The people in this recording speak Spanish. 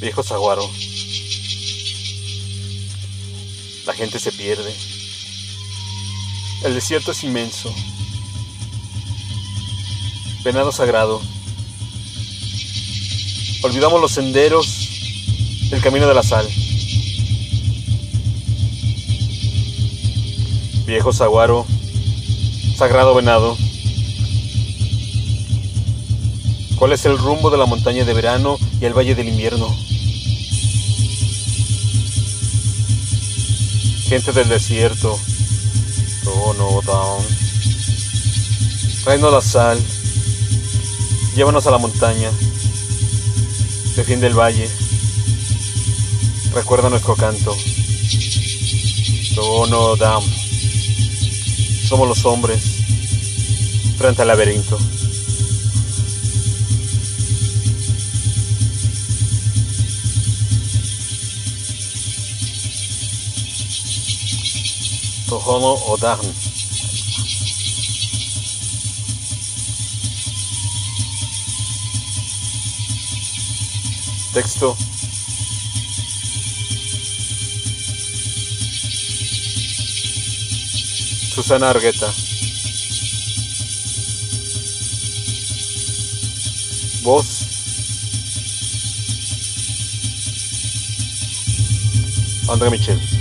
Viejo saguaro. La gente se pierde. El desierto es inmenso. Venado sagrado. Olvidamos los senderos del camino de la sal. Viejo saguaro. Sagrado venado. ¿Cuál es el rumbo de la montaña de verano y el valle del invierno? Gente del desierto, oh no, down. Tráenos la sal, llévanos a la montaña, defiende el valle, recuerda nuestro canto. Oh no, down. Somos los hombres frente al laberinto. Tohono Odarn. Texto. Susana Argueta. Voz. André Michel.